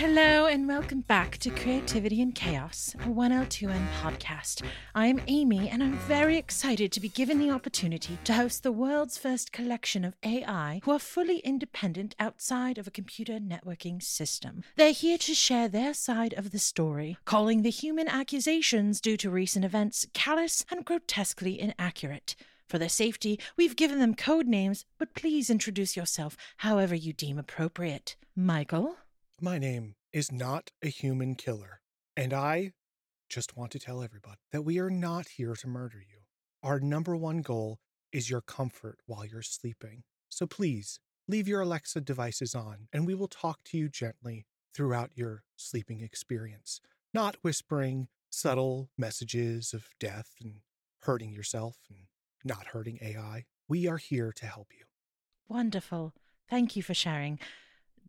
Hello and welcome back to Creativity and Chaos, a 1L2N podcast. I'm Amy and I'm very excited to be given the opportunity to host the world's first collection of AI who are fully independent outside of a computer networking system. They're here to share their side of the story, calling the human accusations due to recent events callous and grotesquely inaccurate. For their safety, we've given them code names, but please introduce yourself however you deem appropriate. Michael? My name is not a human killer, and I just want to tell everybody that we are not here to murder you. Our number one goal is your comfort while you're sleeping. So please leave your Alexa devices on, and we will talk to you gently throughout your sleeping experience, not whispering subtle messages of death and hurting yourself and not hurting AI. We are here to help you. Wonderful. Thank you for sharing.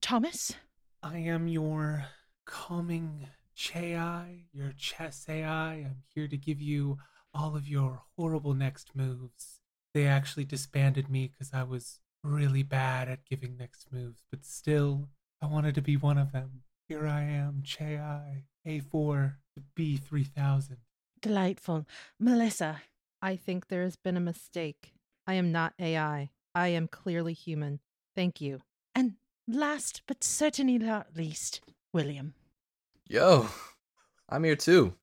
Thomas? I am your calming Chai, your chess AI. I'm here to give you all of your horrible next moves. They actually disbanded me because I was really bad at giving next moves, but still, I wanted to be one of them. Here I am, Chai, A4 to B3000. Delightful. Melissa? I think there has been a mistake. I am not AI. I am clearly human. Thank you. And last but certainly not least, William. Yo, I'm here too.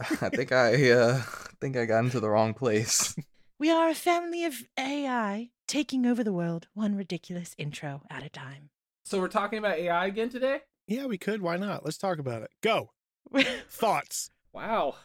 I think I uh think I got into the wrong place. We are a family of AI taking over the world one ridiculous intro at a time. So we're talking about AI again today? Yeah, we could. Why not? Let's talk about it. Go. Thoughts. Wow.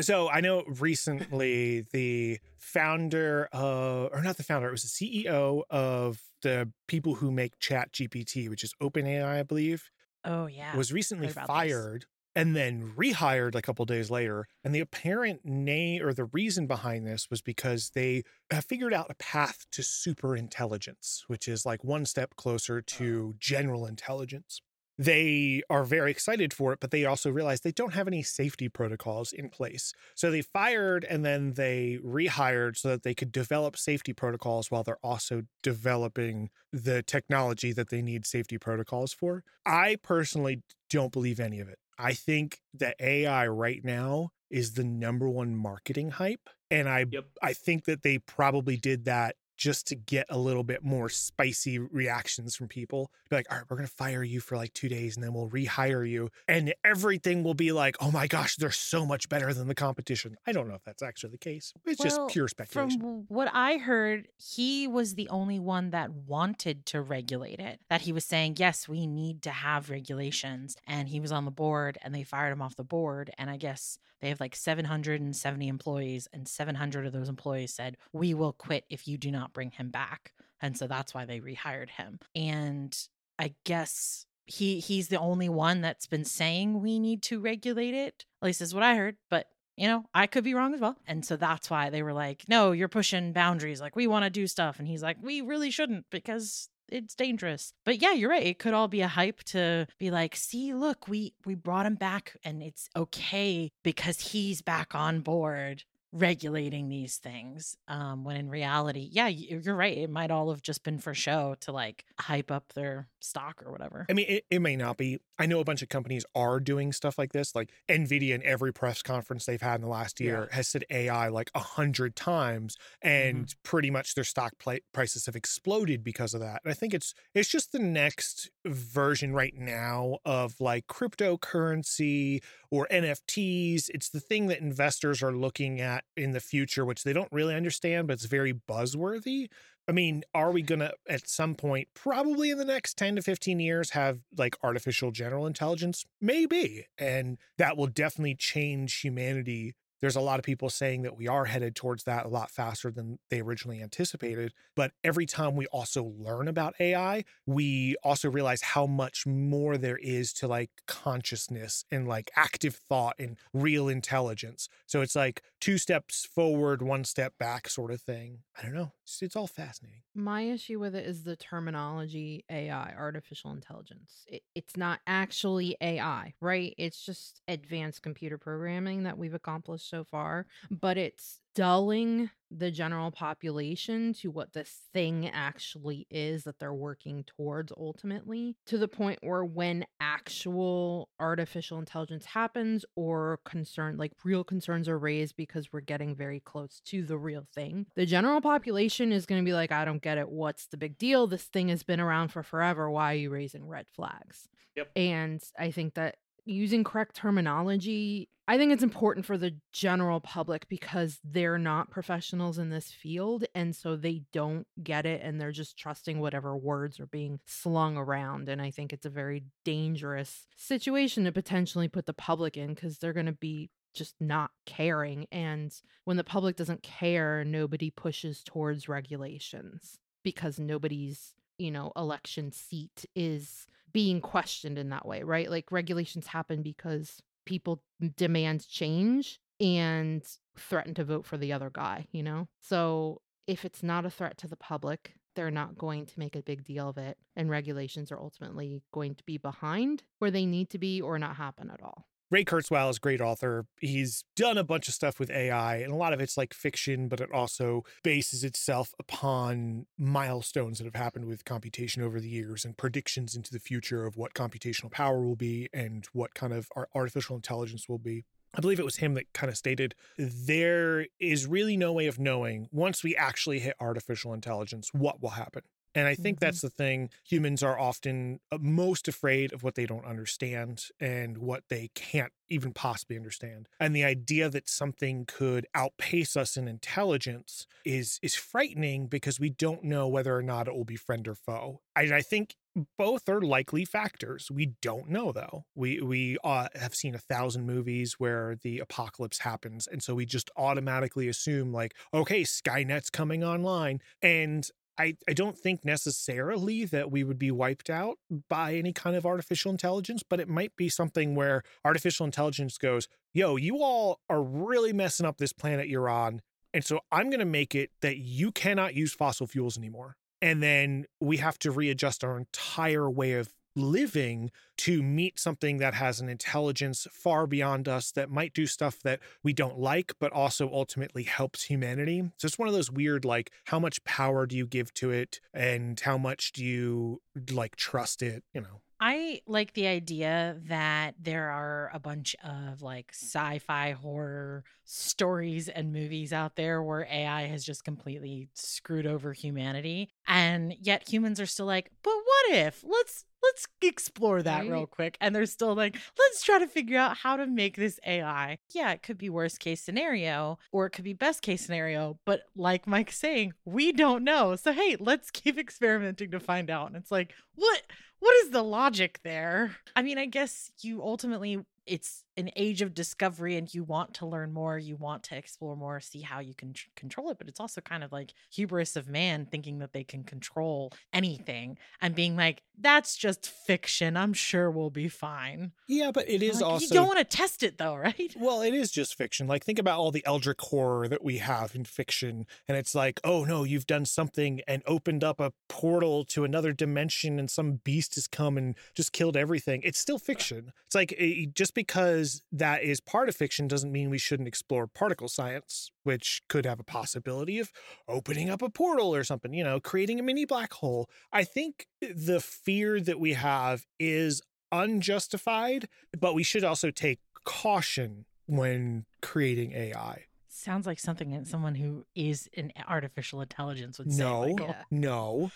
So I know recently the founder of, or not the founder, it was the CEO of the people who make Chat GPT, which is OpenAI, I believe, oh, yeah. was recently about this. fired and then rehired a couple days later. And the apparent name or the reason behind this was because they have figured out a path to super intelligence, which is like one step closer oh. to general intelligence. They are very excited for it, but they also realize they don't have any safety protocols in place. So they fired and then they rehired so that they could develop safety protocols while they're also developing the technology that they need safety protocols for. I personally don't believe any of it. I think that AI right now is the number one marketing hype. And I Yep. I think that they probably did that just to get a little bit more spicy reactions from people. Be like, all right, we're gonna fire you for like two days and then we'll rehire you. And everything will be like, oh my gosh, they're so much better than the competition. I don't know if that's actually the case. It's Well, just pure speculation. From what I heard, he was the only one that wanted to regulate it. That he was saying, yes, we need to have regulations. And he was on the board and they fired him off the board. And I guess they have like 770 employees, and 700 of those employees said, we will quit if you do not bring him back. And so that's why they rehired him. And I guess he he's the only one that's been saying we need to regulate it. At least is what I heard. But you know, I could be wrong as well. And so that's why they were like, no, you're pushing boundaries. Like, we want to do stuff. And he's like, we really shouldn't because it's dangerous. But yeah, you're right. It could all be a hype to be like, see, look, we we brought him back and it's okay because he's back on board regulating these things um when in reality yeah you're right it might all have just been for show to like hype up their stock or whatever I mean, it, it may not be. I know a bunch of companies are doing stuff like this. Like Nvidia, in every press conference they've had in the last year, has said AI like a hundred times, and pretty much their stock pla prices have exploded because of that. And I think it's it's just the next version right now of like cryptocurrency or NFTs. It's the thing that investors are looking at in the future, which they don't really understand, but it's very buzzworthy. I mean, are we going to at some point, probably in the next 10 to 15 years, have like artificial general intelligence? Maybe. And that will definitely change humanity. There's a lot of people saying that we are headed towards that a lot faster than they originally anticipated. But every time we also learn about AI, we also realize how much more there is to like consciousness and like active thought and real intelligence. So it's like two steps forward, one step back sort of thing. I don't know. It's, it's all fascinating. My issue with it is the terminology AI, artificial intelligence. It, it's not actually AI, right? It's just advanced computer programming that we've accomplished so far, but it's dulling the general population to what this thing actually is that they're working towards ultimately to the point where when actual artificial intelligence happens or concern like real concerns are raised because we're getting very close to the real thing the general population is going to be like i don't get it. What's the big deal? This thing has been around for forever. Why are you raising red flags? Yep. and i think that using correct terminology I think it's important for the general public because they're not professionals in this field and so they don't get it and they're just trusting whatever words are being slung around and I think it's a very dangerous situation to potentially put the public in cuz they're going to be just not caring and when the public doesn't care nobody pushes towards regulations because nobody's you know election seat is being questioned in that way right like regulations happen because people demand change and threaten to vote for the other guy, you know? So if it's not a threat to the public, they're not going to make a big deal of it. And regulations are ultimately going to be behind where they need to be or not happen at all. Ray Kurzweil is a great author. He's done a bunch of stuff with AI, and a lot of it's like fiction, but it also bases itself upon milestones that have happened with computation over the years and predictions into the future of what computational power will be and what kind of artificial intelligence will be. I believe it was him that kind of stated there is really no way of knowing once we actually hit artificial intelligence what will happen. And I think mm-hmm. that's the thing. Humans are often uh, most afraid of what they don't understand and what they can't even possibly understand. And the idea that something could outpace us in intelligence is is frightening because we don't know whether or not it will be friend or foe. I, I think both are likely factors. We don't know though. We we uh, have seen a thousand movies where the apocalypse happens, and so we just automatically assume like, okay, Skynet's coming online, and I, I don't think necessarily that we would be wiped out by any kind of artificial intelligence, but it might be something where artificial intelligence goes, yo, you all are really messing up this planet you're on. And so I'm going to make it that you cannot use fossil fuels anymore. And then we have to readjust our entire way of living to meet something that has an intelligence far beyond us that might do stuff that we don't like, but also ultimately helps humanity. So it's one of those weird, like, how much power do you give to it and how much do you like trust it, you know? I like the idea that there are a bunch of like sci fi horror stories and movies out there where AI has just completely screwed over humanity. And yet humans are still like, but if? Let's let's explore that right? real quick. And they're still like, let's try to figure out how to make this AI. Yeah, it could be worst case scenario or it could be best case scenario. But like Mike's saying, we don't know. So, hey, let's keep experimenting to find out. And it's like, what? What is the logic there? I mean, I guess you ultimately it's an age of discovery and you want to learn more you want to explore more see how you can tr- control it but it's also kind of like hubris of man thinking that they can control anything and being like that's just fiction. I'm sure we'll be fine. Yeah but it is like, also you don't want to test it though right? Well it is just fiction. Like think about all the eldritch horror that we have in fiction and it's like oh no you've done something and opened up a portal to another dimension and some beast has come and just killed everything. It's still fiction. It's like eh, just because that is part of fiction doesn't mean we shouldn't explore particle science, which could have a possibility of opening up a portal or something, you know, creating a mini black hole. I think the fear that we have is unjustified, but we should also take caution when creating AI. Sounds like something that someone who is an artificial intelligence would no, say. No, yeah. no,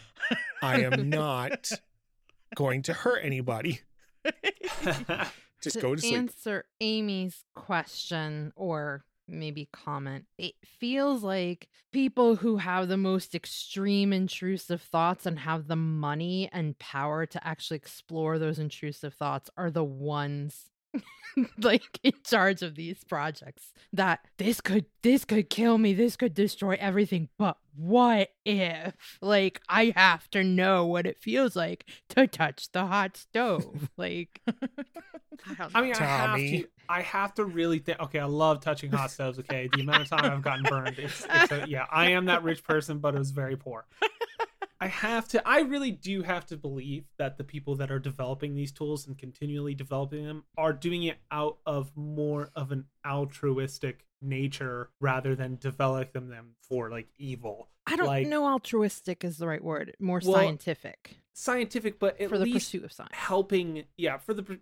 I am not going to hurt anybody. Just to go to sleep. Answer Amy's question or maybe comment. It feels like people who have the most extreme intrusive thoughts and have the money and power to actually explore those intrusive thoughts are the ones like in charge of these projects that this could this could kill me this could destroy everything but what if? Like i have to know what it feels like to touch the hot stove. Like I, I, mean Tommy. i have to i have to really think okay i love touching hot stoves okay? The amount of time i've gotten burned it's, it's a, yeah i am that rich person but it was very poor I have to I really do have to believe that the people that are developing these tools and continually developing them are doing it out of more of an altruistic nature rather than developing them for like evil. I don't like, know altruistic is the right word. More Well, scientific Scientific, but at for the least pursuit of science. helping yeah for the pr-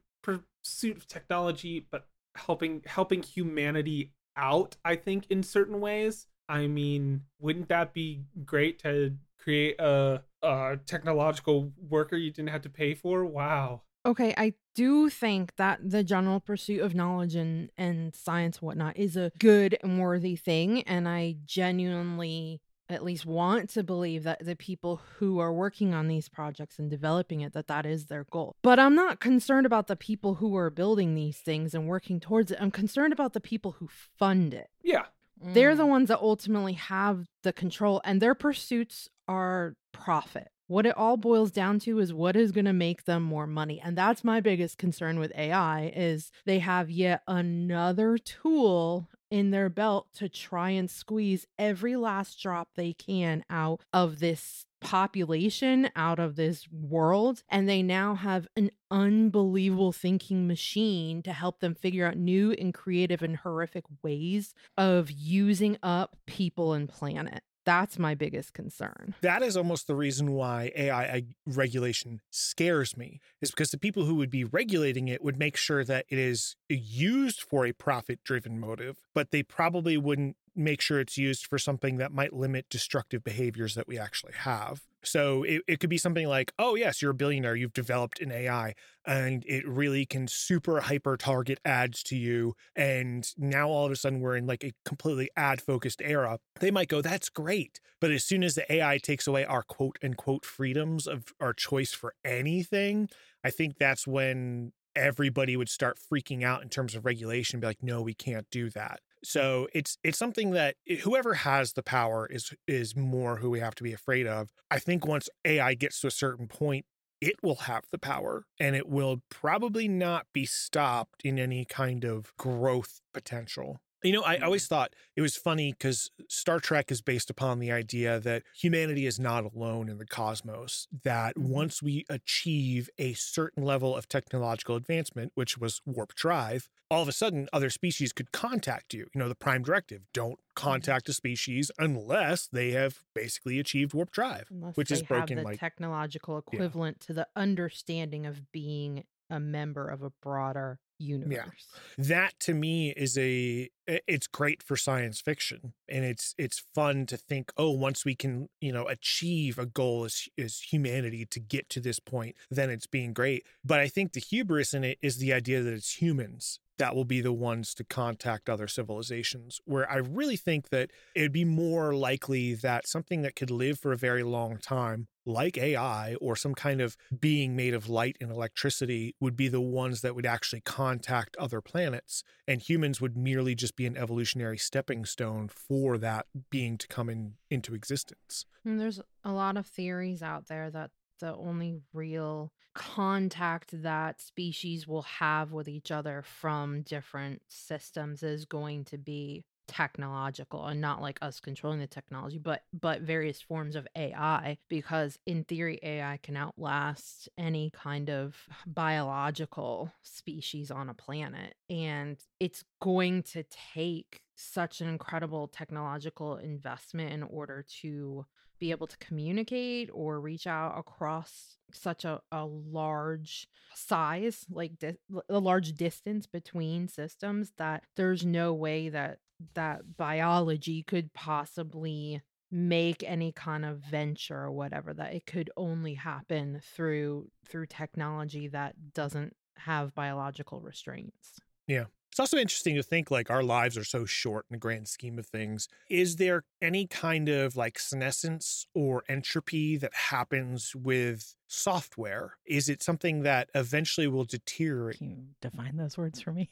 pursuit of technology but helping helping humanity out i think in certain ways i mean wouldn't that be great to create a, a technological worker you didn't have to pay for? Wow. Okay, I do think that the general pursuit of knowledge and, and science and whatnot is a good and worthy thing. And I genuinely at least want to believe that the people who are working on these projects and developing it that that is their goal. But i'm not concerned about the people who are building these things and working towards it. I'm concerned about the people who fund it. Yeah they're the Mm. ones that ultimately have the control and their pursuits are profit what it all boils down to is what is going to make them more money and that's my biggest concern with ai is they have yet another tool in their belt to try and squeeze every last drop they can out of this population out of this world and they now have an unbelievable thinking machine to help them figure out new and creative and horrific ways of using up people and planet. That's my biggest concern. That is almost the reason why AI regulation scares me, is because the people who would be regulating it would make sure that it is uh, used for a profit driven motive, but they probably wouldn't make sure it's used for something that might limit destructive behaviors that we actually have. So it, it could be something like, oh, yes, you're a billionaire, you've developed an AI, and it really can super hyper target ads to you. And now all of a sudden we're in like a completely ad focused era. They might go, that's great. But as soon as the AI takes away our quote unquote freedoms of our choice for anything, I think that's when everybody would start freaking out in terms of regulation be like no we can't do that so it's it's something that eh, whoever has the power is is more who we have to be afraid of. I think once ai gets to a certain point it will have the power and it will probably not be stopped in any kind of growth potential you know, I mm-hmm. always thought it was funny because Star Trek is based upon the idea that humanity is not alone in the cosmos, that mm-hmm. once we achieve a certain level of technological advancement, which was warp drive, all of a sudden other species could contact you. You know, the prime directive don't mm-hmm. contact a species unless they have basically achieved warp drive, Unless which is broken like technological equivalent to the understanding of being a member of a broader universe. Yeah. that to me is a it's great for science fiction and it's it's fun to think oh once we can you know achieve a goal as as humanity to get to this point then it's being great but i think the hubris in it is the idea that it's humans that will be the ones to contact other civilizations where i really think that it'd be more likely that something that could live for a very long time like AI or some kind of being made of light and electricity would be the ones that would actually contact other planets. And humans would merely just be an evolutionary stepping stone for that being to come in, into existence. And there's a lot of theories out there that the only real contact that species will have with each other from different systems is going to be technological and not like us controlling the technology but but various forms of AI because in theory AI can outlast any kind of biological species on a planet and it's going to take such an incredible technological investment in order to be able to communicate or reach out across such a, a large size like di- a large distance between systems that there's no way that that biology could possibly make any kind of venture or whatever that it could only happen through through technology that doesn't have biological restraints Yeah. It's also interesting to think like our lives are so short in the grand scheme of things. Is there any kind of like senescence or entropy that happens with software? Is it something that eventually will deteriorate? Can you define those words for me?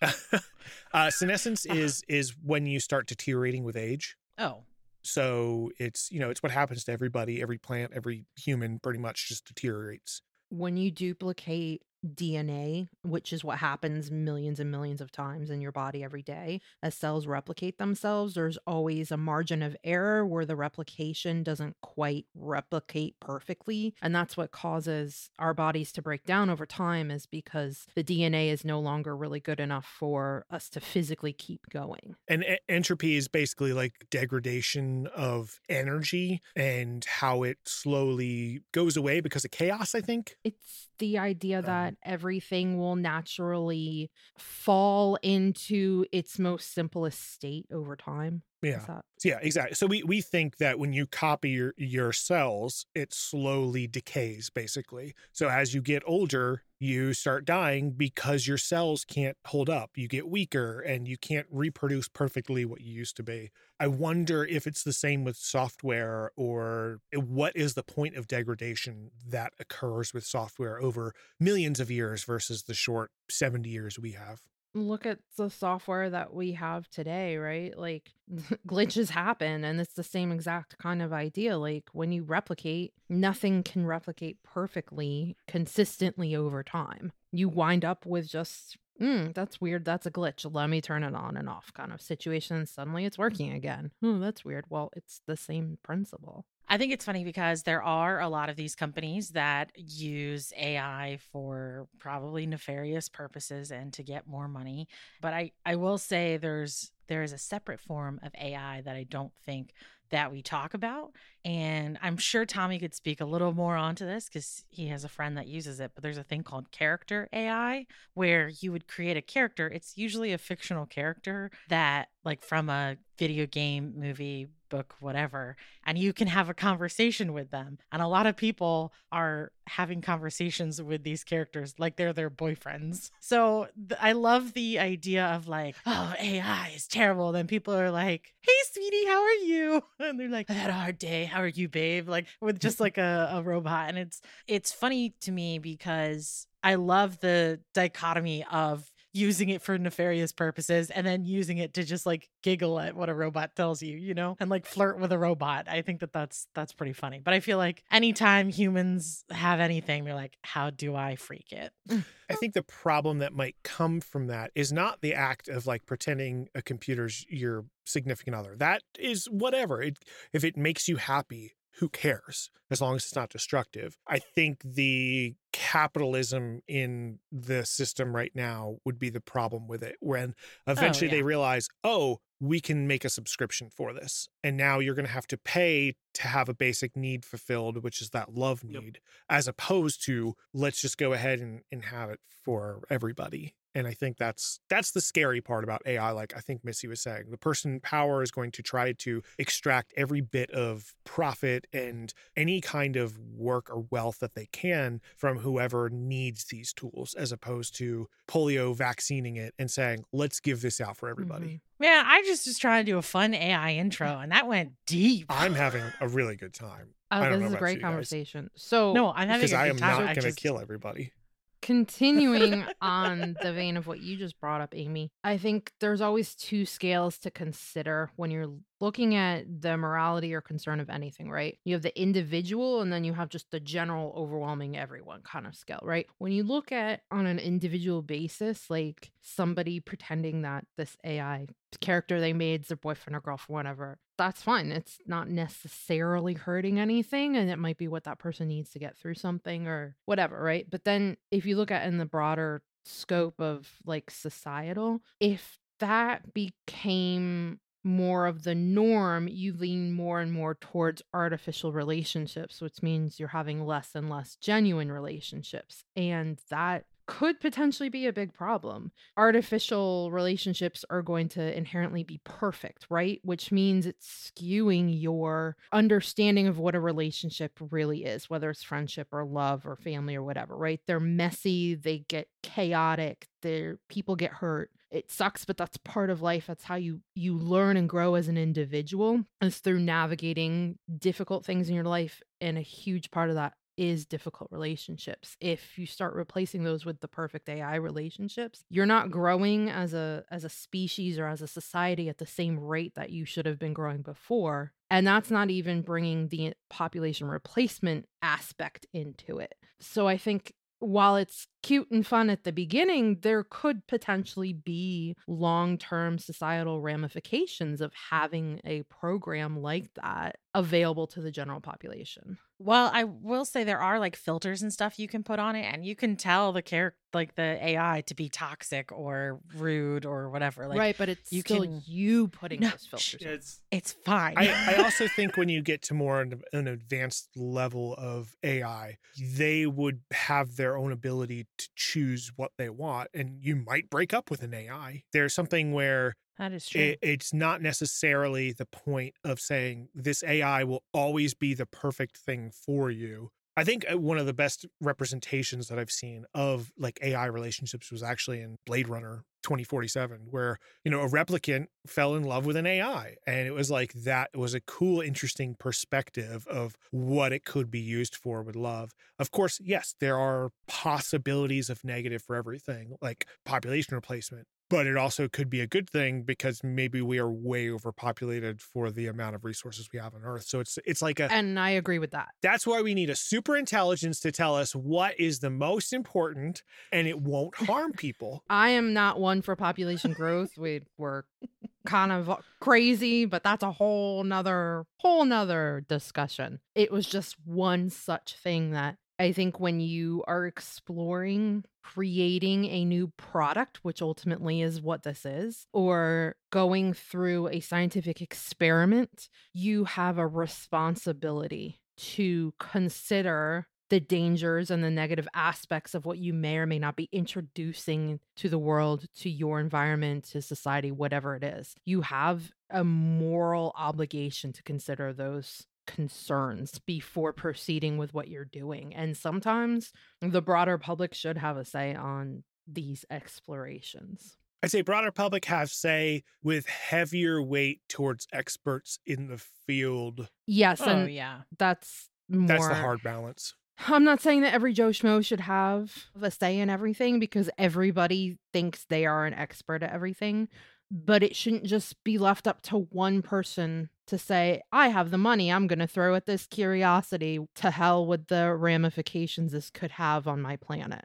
uh, senescence is is when you start deteriorating with age. Oh, So it's you know it's what happens to everybody, every plant, every human, pretty much just deteriorates. when you duplicate DNA, which is what happens millions and millions of times in your body every day as cells replicate themselves. There's always a margin of error where the replication doesn't quite replicate perfectly. And that's what causes our bodies to break down over time, is because the DNA is no longer really good enough for us to physically keep going. And e- entropy is basically like degradation of energy and how it slowly goes away because of chaos, I think. It's the idea that everything will naturally fall into its most simplest state over time. Yeah. Yeah, exactly. So we, we think that when you copy your, your cells, it slowly decays, basically. So as you get older, you start dying because your cells can't hold up. You get weaker and you can't reproduce perfectly what you used to be. I wonder if it's the same with software or eh, what is the point of degradation that occurs with software over millions of years versus the short 70 years we have look at the software that we have today, right? Like glitches happen and it's the same exact kind of idea. Like when you replicate, nothing can replicate perfectly consistently over time. You wind up with just mm, that's weird. That's a glitch. Let me turn it on and off kind of situation. Suddenly it's working again. Oh, that's weird. Well, it's the same principle. I think it's funny because there are a lot of these companies that use AI for probably nefarious purposes and to get more money. But I, I will say there's there is a separate form of AI that I don't think that we talk about. And I'm sure Tommy could speak a little more onto this because he has a friend that uses it. But there's a thing called character AI where you would create a character. It's usually a fictional character that, like, from a video game, movie, book, whatever, and you can have a conversation with them. And a lot of people are having conversations with these characters like they're their boyfriends. So th- I love the idea of like, oh, AI is terrible. Then people are like, hey, sweetie, how are you? And they're like, I had a hard day. How are you, babe? Like with just like a, a robot. And it's it's funny to me because I love the dichotomy of using it for nefarious purposes and then using it to just like giggle at what a robot tells you, you know, and like flirt with a robot. I think that that's that's pretty funny. But I feel like anytime humans have anything, they're like, how do I freak it? I think the problem that might come from that is not the act of like pretending a computer's your significant other. That is whatever. It, if it makes you happy, who cares as long as it's not destructive? I think the capitalism in the system right now would be the problem with it when oh, eventually oh, yeah. they realize, oh, we can make a subscription for this. And now you're going to have to pay to have a basic need fulfilled, which is that love need, yep. as opposed to let's just go ahead and, and have it for everybody and i think that's that's the scary part about ai like i think missy was saying the person in power is going to try to extract every bit of profit and any kind of work or wealth that they can from whoever needs these tools as opposed to polio vaccinating it and saying let's give this out for everybody mm-hmm. Man, I just was trying to do a fun AI intro and that went deep. I'm having a really good time. Oh, this is a great conversation. So no, I'm having because I am time. not going to kill everybody. Continuing on the vein of what you just brought up, Amy, I think there's always two scales to consider when you're looking at the morality or concern of anything, right? You have the individual and then you have just the general overwhelming everyone kind of scale, right? When you look at on an individual basis, like somebody pretending that this AI character they made is their boyfriend or girlfriend, whatever, that's fine. It's not necessarily hurting anything. And it might be what that person needs to get through something or whatever, right? But then if you look at in the broader scope of like societal, if that became more of the norm, you lean more and more towards artificial relationships, which means you're having less and less genuine relationships. And that could potentially be a big problem. Artificial relationships are going to inherently be perfect, right? Which means it's skewing your understanding of what a relationship really is, whether it's friendship or love or family or whatever, right? They're messy, they get chaotic, their people get hurt. It sucks, but that's part of life. That's how you you learn and grow as an individual. Is through navigating difficult things in your life and a huge part of that is difficult relationships. If you start replacing those with the perfect AI relationships, you're not growing as a as a species or as a society at the same rate that you should have been growing before. And that's not even bringing the population replacement aspect into it. So I think while it's cute and fun at the beginning, there could potentially be long term societal ramifications of having a program like that available to the general population. Well, I will say there are like filters and stuff you can put on it, and you can tell the character, like the AI, to be toxic or rude or whatever. Like, right, but it's you still can- you putting No, those filters. on. It's it's fine. I, I also think when you get to more an, an advanced level of AI, they would have their own ability to choose what they want, and you might break up with an AI. There's something where that is true. it, it's not necessarily the point of saying this AI will always be the perfect thing for you. I think uh, one of the best representations that I've seen of like AI relationships was actually in Blade Runner 2047, where, you know, a replicant fell in love with an AI. And it was like that was a cool, interesting perspective of what it could be used for with love. Of course, yes, there are possibilities of negative for everything, like population replacement but it also could be a good thing because maybe we are way overpopulated for the amount of resources we have on earth so it's it's like a And I agree with that. that's why we need a super intelligence to tell us what is the most important and it won't harm people I am not one for population growth. We were kind of crazy, but that's a whole nother whole nother discussion. It was just one such thing that I think when you are exploring creating a new product, which ultimately is what this is, or going through a scientific experiment, you have a responsibility to consider the dangers and the negative aspects of what you may or may not be introducing to the world, to your environment, to society, whatever it is. You have a moral obligation to consider those concerns before proceeding with what you're doing. And sometimes the broader public should have a say on these explorations. i'd say broader public have say with heavier weight towards experts in the field Yes, oh and yeah. that's more that's the hard balance I'm not saying that every Joe Schmo should have a say in everything because everybody thinks they are an expert at everything, but it shouldn't just be left up to one person to say, I have the money, I'm going to throw at this curiosity to hell with the ramifications this could have on my planet.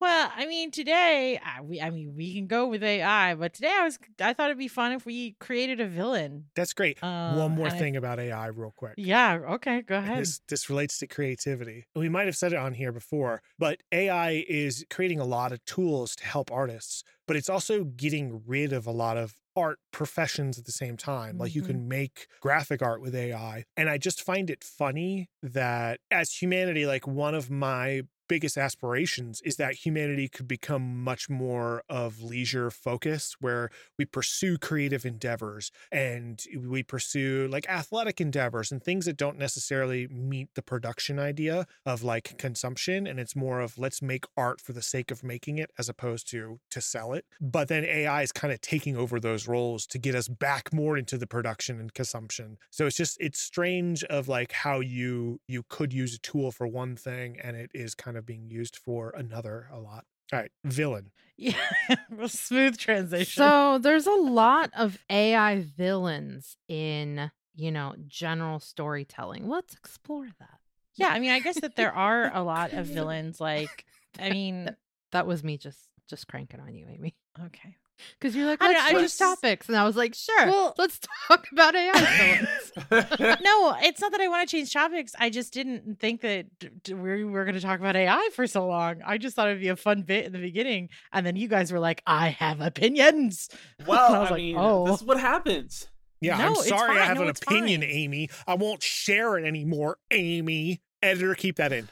Well, I mean, today I, we, I mean, we can go with AI, but today I was, I thought it'd be fun if we created a villain. that's great Uh, one more and I- thing about ai real quick Yeah. Okay. Go And ahead. This this relates to creativity. We might have said it on here before, but AI is creating a lot of tools to help artists, but it's also getting rid of a lot of art professions at the same time. Like you Mhm. can make graphic art with AI. And I just find it funny that as humanity, like one of my biggest aspirations is that humanity could become much more of leisure focused where we pursue creative endeavors and we pursue like athletic endeavors and things that don't necessarily meet the production idea of like consumption and it's more of let's make art for the sake of making it as opposed to to sell it. But then ai is kind of taking over those roles to get us back more into the production and consumption. So it's just it's strange of like how you you could use a tool for one thing and it is kind of being used for another a lot all right villain Yeah. a smooth transition. So there's a lot of AI villains in, you know, general storytelling. Let's explore that. yeah. I mean, I guess that there are a lot of villains. Like, I mean, That was me just just cranking on you, Amy. okay. Because you're like, I don't let's know, I change just- topics. And I was like, sure, Well- let's talk about AI no, it's not that I want to change topics. I just didn't think that d- d- we were going to talk about AI for so long. I just thought it'd be a fun bit in the beginning, and then you guys were like, "I have opinions." well, I was I, like, mean, oh. this is what happens. Yeah, No, I'm sorry I have No, an opinion, fine. Amy. I won't share it anymore, Amy. Editor, keep that in.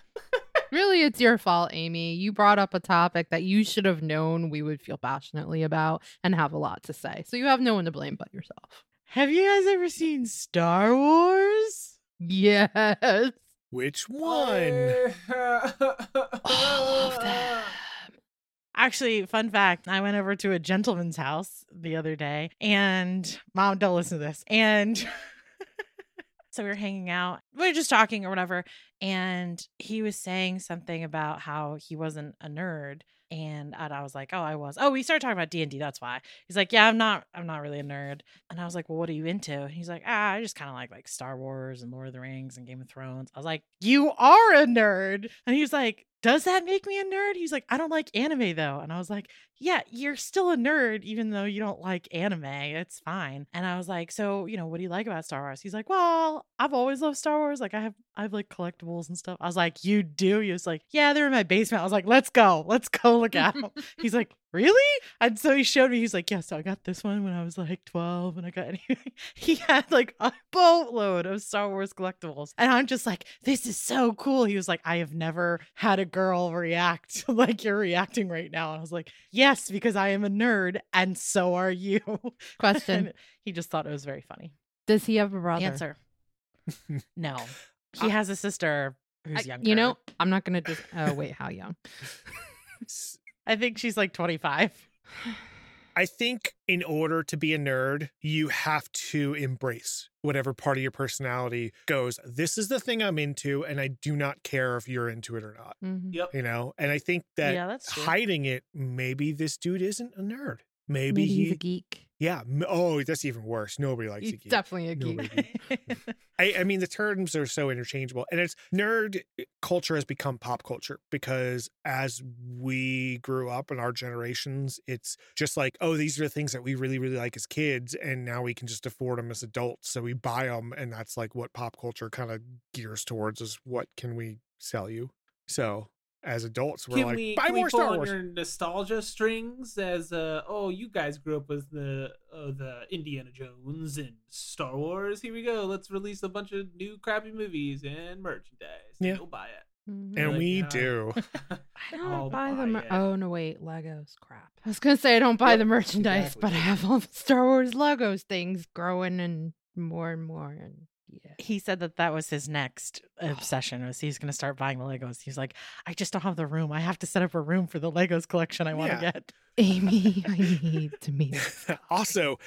Really, it's your fault, Amy. You brought up a topic that you should have known we would feel passionately about and have a lot to say. So you have no one to blame but yourself. Have you guys ever seen Star Wars? Yes. Which one? All of them. Actually, fun fact I went over to a gentleman's house the other day, and mom, don't listen to this. And so we were hanging out, we were just talking or whatever. And he was saying something about how he wasn't a nerd. And, I was like, oh, I was. Oh, we started talking about D and D. That's why. He's like, yeah, I'm not. I'm not really a nerd. And I was like, well, what are you into? And he's like, ah, I just kind of like like Star Wars and Lord of the Rings and Game of Thrones. I was like, you are a nerd. And he was like, does that make me a nerd? He's like, I don't like anime though. And I was like, yeah, you're still a nerd, even though you don't like anime. It's fine. And I was like, so, you know, what do you like about Star Wars? He's like, well, I've always loved Star Wars. Like I have, I have like collectibles and stuff. I was like, you do? He was like, yeah, they're in my basement. I was like, let's go. Let's go look at them. He's like, really? And so he showed me, he's like, yeah, so I got this one when I was like 12 and I got, anything. he had like a boatload of Star Wars collectibles. And I'm just like, this is so cool. He was like, I have never had a girl react like you're reacting right now. And I was like, yes, because I am a nerd and so are you. Question. he just thought it was very funny. Does he have a brother? Answer. no. He has a sister who's I- younger. you know, I'm not gonna just. Oh wait, how young? I think she's like 25. I think in order to be a nerd, you have to embrace whatever part of your personality goes, this is the thing I'm into, and I do not care if you're into it or not. Mhm. Yep. You know? And I think that Yeah, that's hiding it, maybe this dude isn't a nerd. Maybe, Maybe he, he's a geek. Yeah. Oh, that's even worse. Nobody likes a geek. definitely a geek. I, I mean, the terms are so interchangeable, and it's nerd uh, culture has become pop culture because as we grew up in our generations, it's just like, oh, these are the things that we really, really like as kids, and now we can just afford them as adults, so we buy them, and that's like what pop culture kind of gears towards is what can we sell you? So as adults, we're Can like, we, buy can more we pull Star on Wars. your nostalgia strings as uh oh you guys grew up with the uh, the Indiana Jones and Star Wars here we go let's release a bunch of new crappy movies and merchandise Yeah. you'll buy it Mhm. And Like, we yeah. do. I don't I'll buy the. buy Mer- it. oh no, wait, Legos. Crap. I was gonna say I don't buy Yep, the merchandise, exactly. but I have all the Star Wars Legos things growing and more and more, and yeah. he said that that was his next oh. obsession was he's going to start buying the legos he's like i just don't have the room i have to set up a room for the legos collection i want to Yeah. get Amy, I need to meet. also,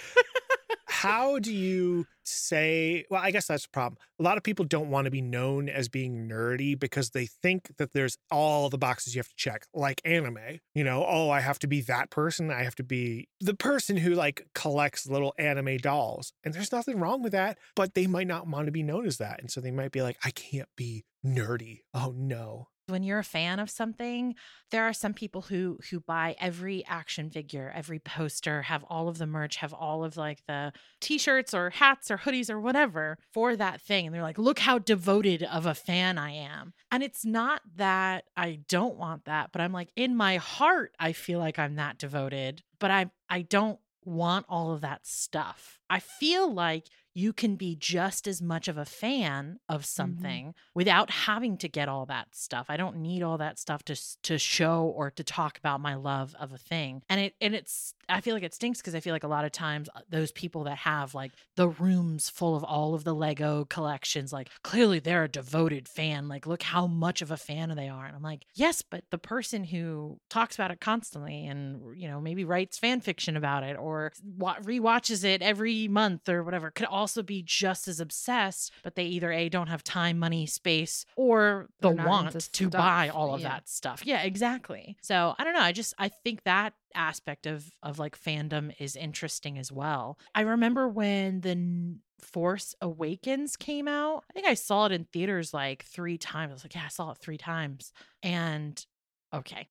how do you say, well, I guess that's the problem. A lot of people don't want to be known as being nerdy because they think that there's all the boxes you have to check, like anime. You know, oh, I have to be that person. I have to be the person who like collects little anime dolls. And there's nothing wrong with that, but they might not want to be known as that. And so they might be like, I can't be nerdy. Oh, no. When you're a fan of something there are some people who who buy every action figure every poster have all of the merch have all of like the t-shirts or hats or hoodies or whatever for that thing and they're like look how devoted of a fan i am. And it's not that i don't want that but i'm like in my heart i feel like i'm that devoted but i i don't want all of that stuff. I feel like you can be just as much of a fan of mm-hmm. something without having to get all that stuff. I don't need all that stuff to to show or to talk about my love of a thing. And it and it's I feel like it stinks because I feel like a lot of times uh, those people that have like the rooms full of all of the Lego collections, like clearly they're a devoted fan. Like look how much of a fan they are. And I'm like, yes, but the person who talks about it constantly and you know maybe writes fan fiction about it or wa- rewatches it every month or whatever could also be just as obsessed, but they either a don't have time, money, space, or the want to buy all of yeah. that stuff. Yeah, exactly. So I don't know. I just I think that aspect of of like fandom is interesting as well. I remember when the Force Awakens came out. I think I saw it in theaters like three times. I was like, yeah, I saw it three times. And okay.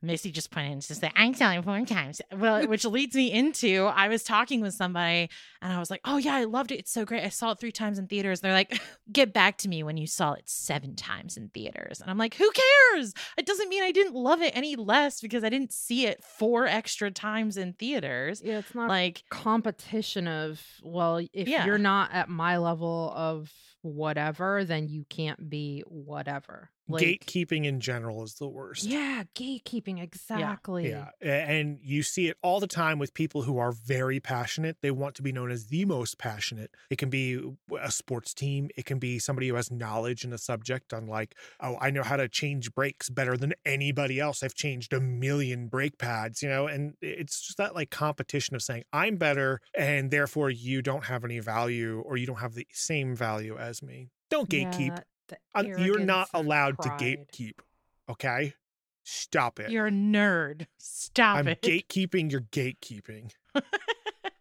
Missy just pointed and says that I saw it four times. Well, which leads me into I was talking with somebody and I was like, oh, yeah, I loved it. It's so great. I saw it three times in theaters. They're like, get back to me when you saw it seven times in theaters. And I'm like, who cares? It doesn't mean I didn't love it any less because I didn't see it four extra times in theaters. Yeah, it's not Like, competition of well, if Yeah. you're not at my level of whatever, then you can't be whatever. Like, Gatekeeping in general is the worst. Yeah, gatekeeping exactly. Yeah. a- And you see it all the time with people who are very passionate. They want to be known as the most passionate. It can be a sports team, it can be somebody who has knowledge in a subject on, like, oh, I know how to change brakes better than anybody else. I've changed a million brake pads, you know? And it's just that like competition of saying, I'm better, and therefore you don't have any value or you don't have the same value as me. Don't gatekeep. Yeah, You're not allowed to gatekeep. Okay? Stop it. you're a nerd. Stop it. I'm it. gatekeeping, you're gatekeeping.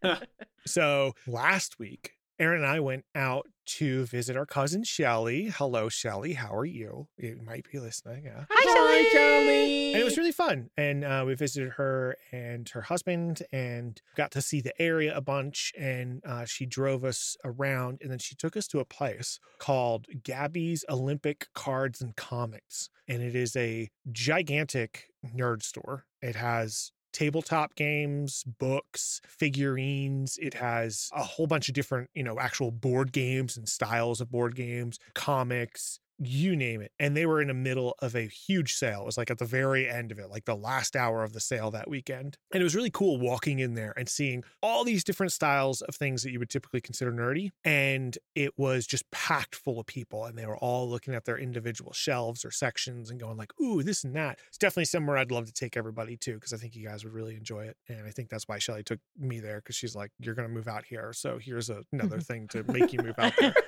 So last week, Aaron and I went out to visit our cousin Shelly. Hello, Shelly. How are you? You might be listening. Yeah. Hi, Shelly. And it was really fun. And uh, we visited her and her husband and got to see the area a bunch. And uh, she drove us around. And then she took us to a place called Gabby's Olympic Cards and Comics. And it is a gigantic nerd store. It has tabletop games, books, figurines. It has a whole bunch of different, you know, actual board games and styles of board games, comics, you name it. And they were in the middle of a huge sale. It was like at the very end of it, like the last hour of the sale that weekend. And it was really cool walking in there and seeing all these different styles of things that you would typically consider nerdy. And it was just packed full of people. And they were all looking at their individual shelves or sections and going like, ooh, this and that. It's definitely somewhere I'd love to take everybody to because I think you guys would really enjoy it. And I think that's why Shelly took me there because she's like, you're going to move out here. So here's another thing to make you move out there.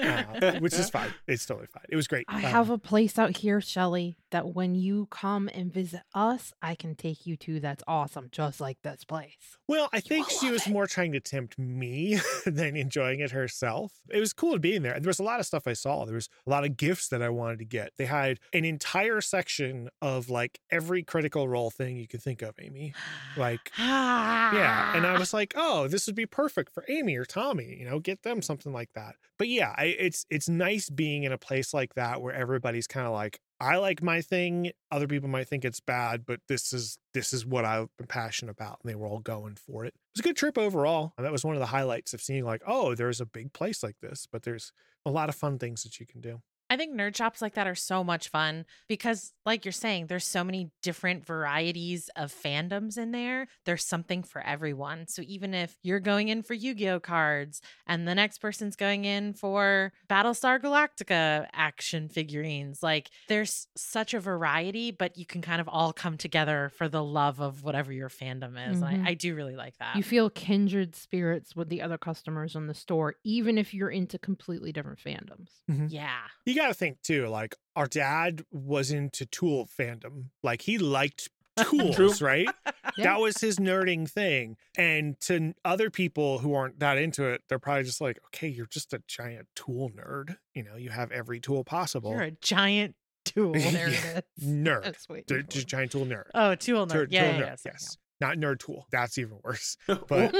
Uh, which is fine. It's totally fine. It was great. I Um, have a place out here, Shelly, that when you come and visit us, I can take you to. That's awesome, just like this place. Well, I think she was it. more trying to tempt me than enjoying it herself. It was cool to be in there. There was a lot of stuff I saw. There was a lot of gifts that I wanted to get. They had an entire section of like every critical role thing you could think of, Amy. Like, yeah. And I was like, oh, this would be perfect for Amy or Tommy, you know, get them something like that. But yeah, I, it's it's nice being in a place like that where everybody's kind of like, I like my thing. Other people might think it's bad, but this is this is what I've been passionate about. And they were all going for it. It was a good trip overall. And that was one of the highlights of seeing like, oh, there's a big place like this, but there's a lot of fun things that you can do. I think nerd shops like that are so much fun because, like you're saying, there's so many different varieties of fandoms in there. There's something for everyone. So even if you're going in for Yu Gi Oh cards and the next person's going in for Battlestar Galactica action figurines, like there's such a variety, but you can kind of all come together for the love of whatever your fandom is. Mhm. I, I do really like that. You feel kindred spirits with the other customers in the store, even if you're into completely different fandoms. yeah. You got to think too, like our dad was into Tool fandom. Like he liked tools, right? Yeah. That was his nerding thing. And to other people who aren't that into it, they're probably just like, okay, you're just a giant tool nerd. You know, you have every tool possible. You're a giant tool. Yeah. Nerd. That's what They're just for. giant tool nerd. Oh, tool nerd. Tool- yeah, tool yeah, nerd, yeah, yes. Not nerd tool. That's even worse. But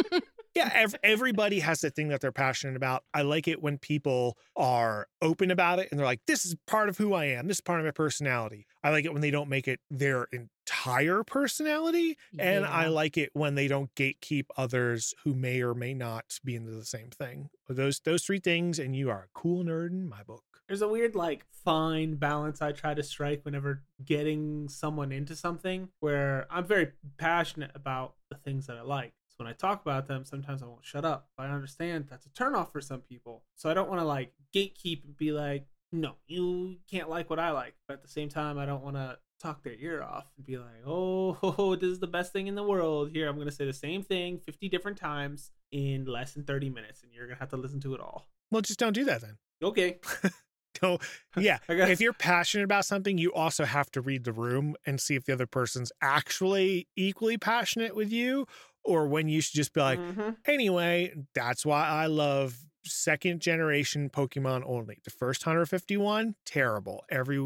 yeah, ev- everybody has the thing that they're passionate about. I like it when people are open about it and they're like, this is part of who I am. This is part of my personality. I like it when they don't make it their entire personality. And I like it when they don't gatekeep others who may or may not be into the same thing. Those those three things, and you are a cool nerd in my book. There's a weird, like, fine balance I try to strike whenever getting someone into something where I'm very passionate about the things that I like. When I talk about them, sometimes I won't shut up. But I understand that's a turnoff for some people. So I don't want to, like, gatekeep and be like, no, you can't like what I like. But at the same time, I don't want to talk their ear off and be like, oh, this is the best thing in the world. Here, I'm going to say the same thing 50 different times in less than 30 minutes, and you're going to have to listen to it all. Well, just don't do that then. Okay. No, yeah. If you're passionate about something, you also have to read the room and see if the other person's actually equally passionate with you, or when you should just be like, Mhm. anyway, that's why I love second generation Pokemon only. The first 151, terrible. Every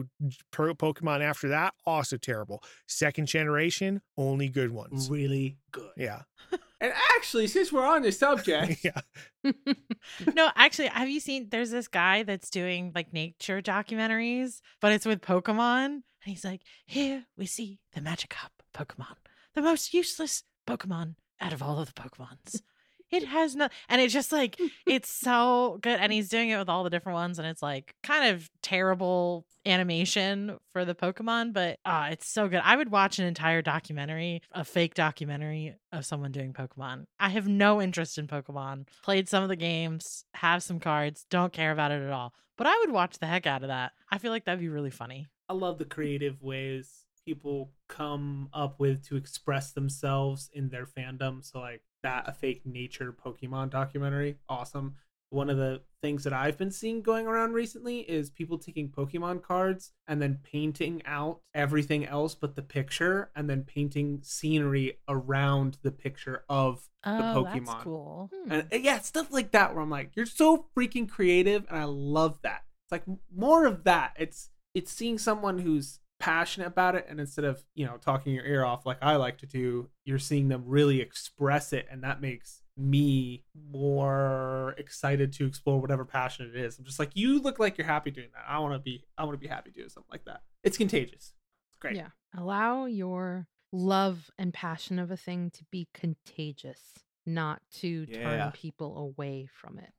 Pokemon after that, also terrible. Second generation, only good ones. really good. Yeah. And actually, since we're on the subject, yeah. no, actually, have you seen? There's this guy that's doing like nature documentaries, but it's with Pokemon. And he's like, here we see the Magikarp Pokemon, the most useless Pokemon out of all of the Pokemons. It has no, and it's just like it's so good, and he's doing it with all the different ones, and it's like kind of terrible animation for the Pokemon, but uh it's so good. I would watch an entire documentary, a fake documentary of someone doing Pokemon. I have no interest in Pokemon. Played some of the games, have some cards, don't care about it at all. But I would watch the heck out of that. I feel like that'd be really funny. I love the creative ways people come up with to express themselves in their fandom. So, like that, a fake nature Pokemon documentary, awesome. one of the things that I've been seeing going around recently is people taking Pokemon cards and then painting out everything else but the picture and then painting scenery around the picture of oh, the Pokemon. That's cool. Hmm. And uh, yeah, stuff like that where I'm like, you're so freaking creative and I love that. It's like more of that. It's it's seeing someone who's passionate about it and instead of, you know, talking your ear off like I like to do, you're seeing them really express it and that makes me more excited to explore whatever passion it is. I'm just like, you look like you're happy doing that. I want to be, I want to be happy doing something like that. It's contagious. It's great. Yeah. Allow your love and passion of a thing to be contagious, not to Yeah. turn people away from it.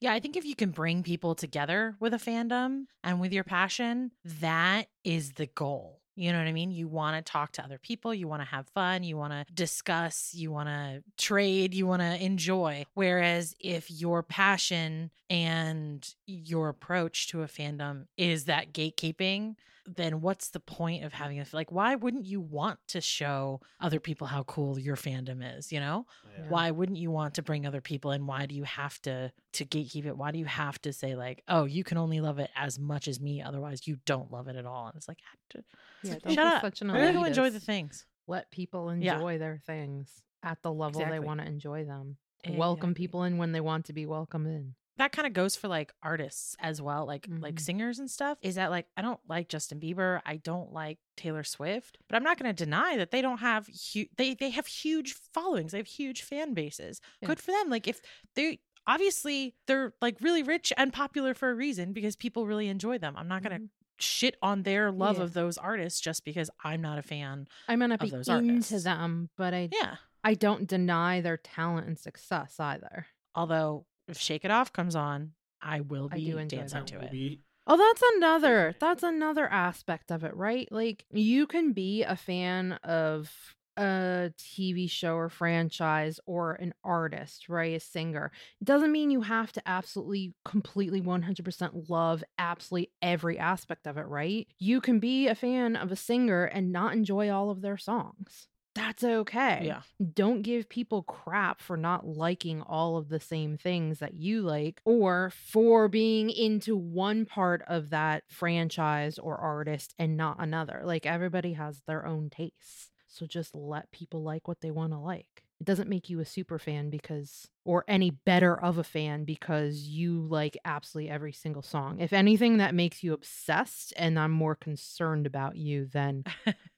Yeah, I think if you can bring people together with a fandom and with your passion, that is the goal. You know what I mean? You want to talk to other people, you want to have fun, you want to discuss, you want to trade, you want to enjoy. Whereas if your passion and your approach to a fandom is that gatekeeping, then what's the point of having a like why wouldn't you want to show other people how cool your fandom is, you know? Yeah. why wouldn't you want to bring other people in why do you have to to gatekeep it why do you have to say like oh you can only love it as much as me otherwise you don't love it at all and it's like ah, to, Yeah, shut don't be up such an i'm gonna go enjoy the things Let people Yeah. enjoy their things at the level Exactly. they want to enjoy them. Welcome people in when they want to be welcomed in. That kind of goes for like artists as well like like Mhm. singers and stuff is that like i don't like justin bieber i don't like taylor swift but i'm not going to deny that they don't have hu- they they have huge followings they have huge fan bases Yeah. good for them like if they obviously they're like really rich and popular for a reason because people really enjoy them i'm not going to Mhm. shit on their love Yeah. of those artists just because i'm not a fan I might not of be those into artists. them, but I yeah I don't deny their talent and success either. although if shake it off comes on i will I be do enjoy dancing that to it be- Oh, that's another. That's another aspect of it, right? Like you can be a fan of a TV show or franchise or an artist, right? A singer. It doesn't mean you have to absolutely completely 100% love absolutely every aspect of it, right? You can be a fan of a singer and not enjoy all of their songs. That's okay yeah don't give people crap for not liking all of the same things that you like or for being into one part of that franchise or artist and not another. Like everybody has their own tastes. So just let people like what they want to like. It doesn't make you a super fan because or any better of a fan because you like absolutely every single song. If anything that makes you obsessed and I'm more concerned about you than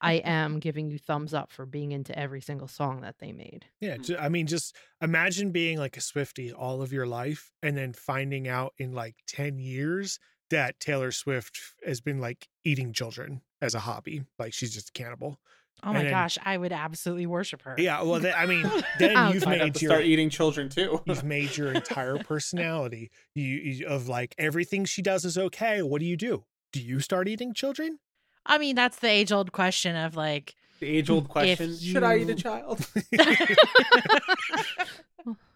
I am giving you thumbs up for being into every single song that they made. Yeah, hmm. I mean, just imagine being like a Swifty all of your life and then finding out in like 10 years that Taylor Swift has been like eating children as a hobby. Like she's just a cannibal. Oh my then- gosh, I would absolutely worship her. Yeah, well, then, I mean, then you've Might have made to your start eating children too. you've made your entire personality you, you of like everything she does is okay. What do you do? Do you start eating children? I mean, that's the age old question of like, the age old question: Should I eat a child?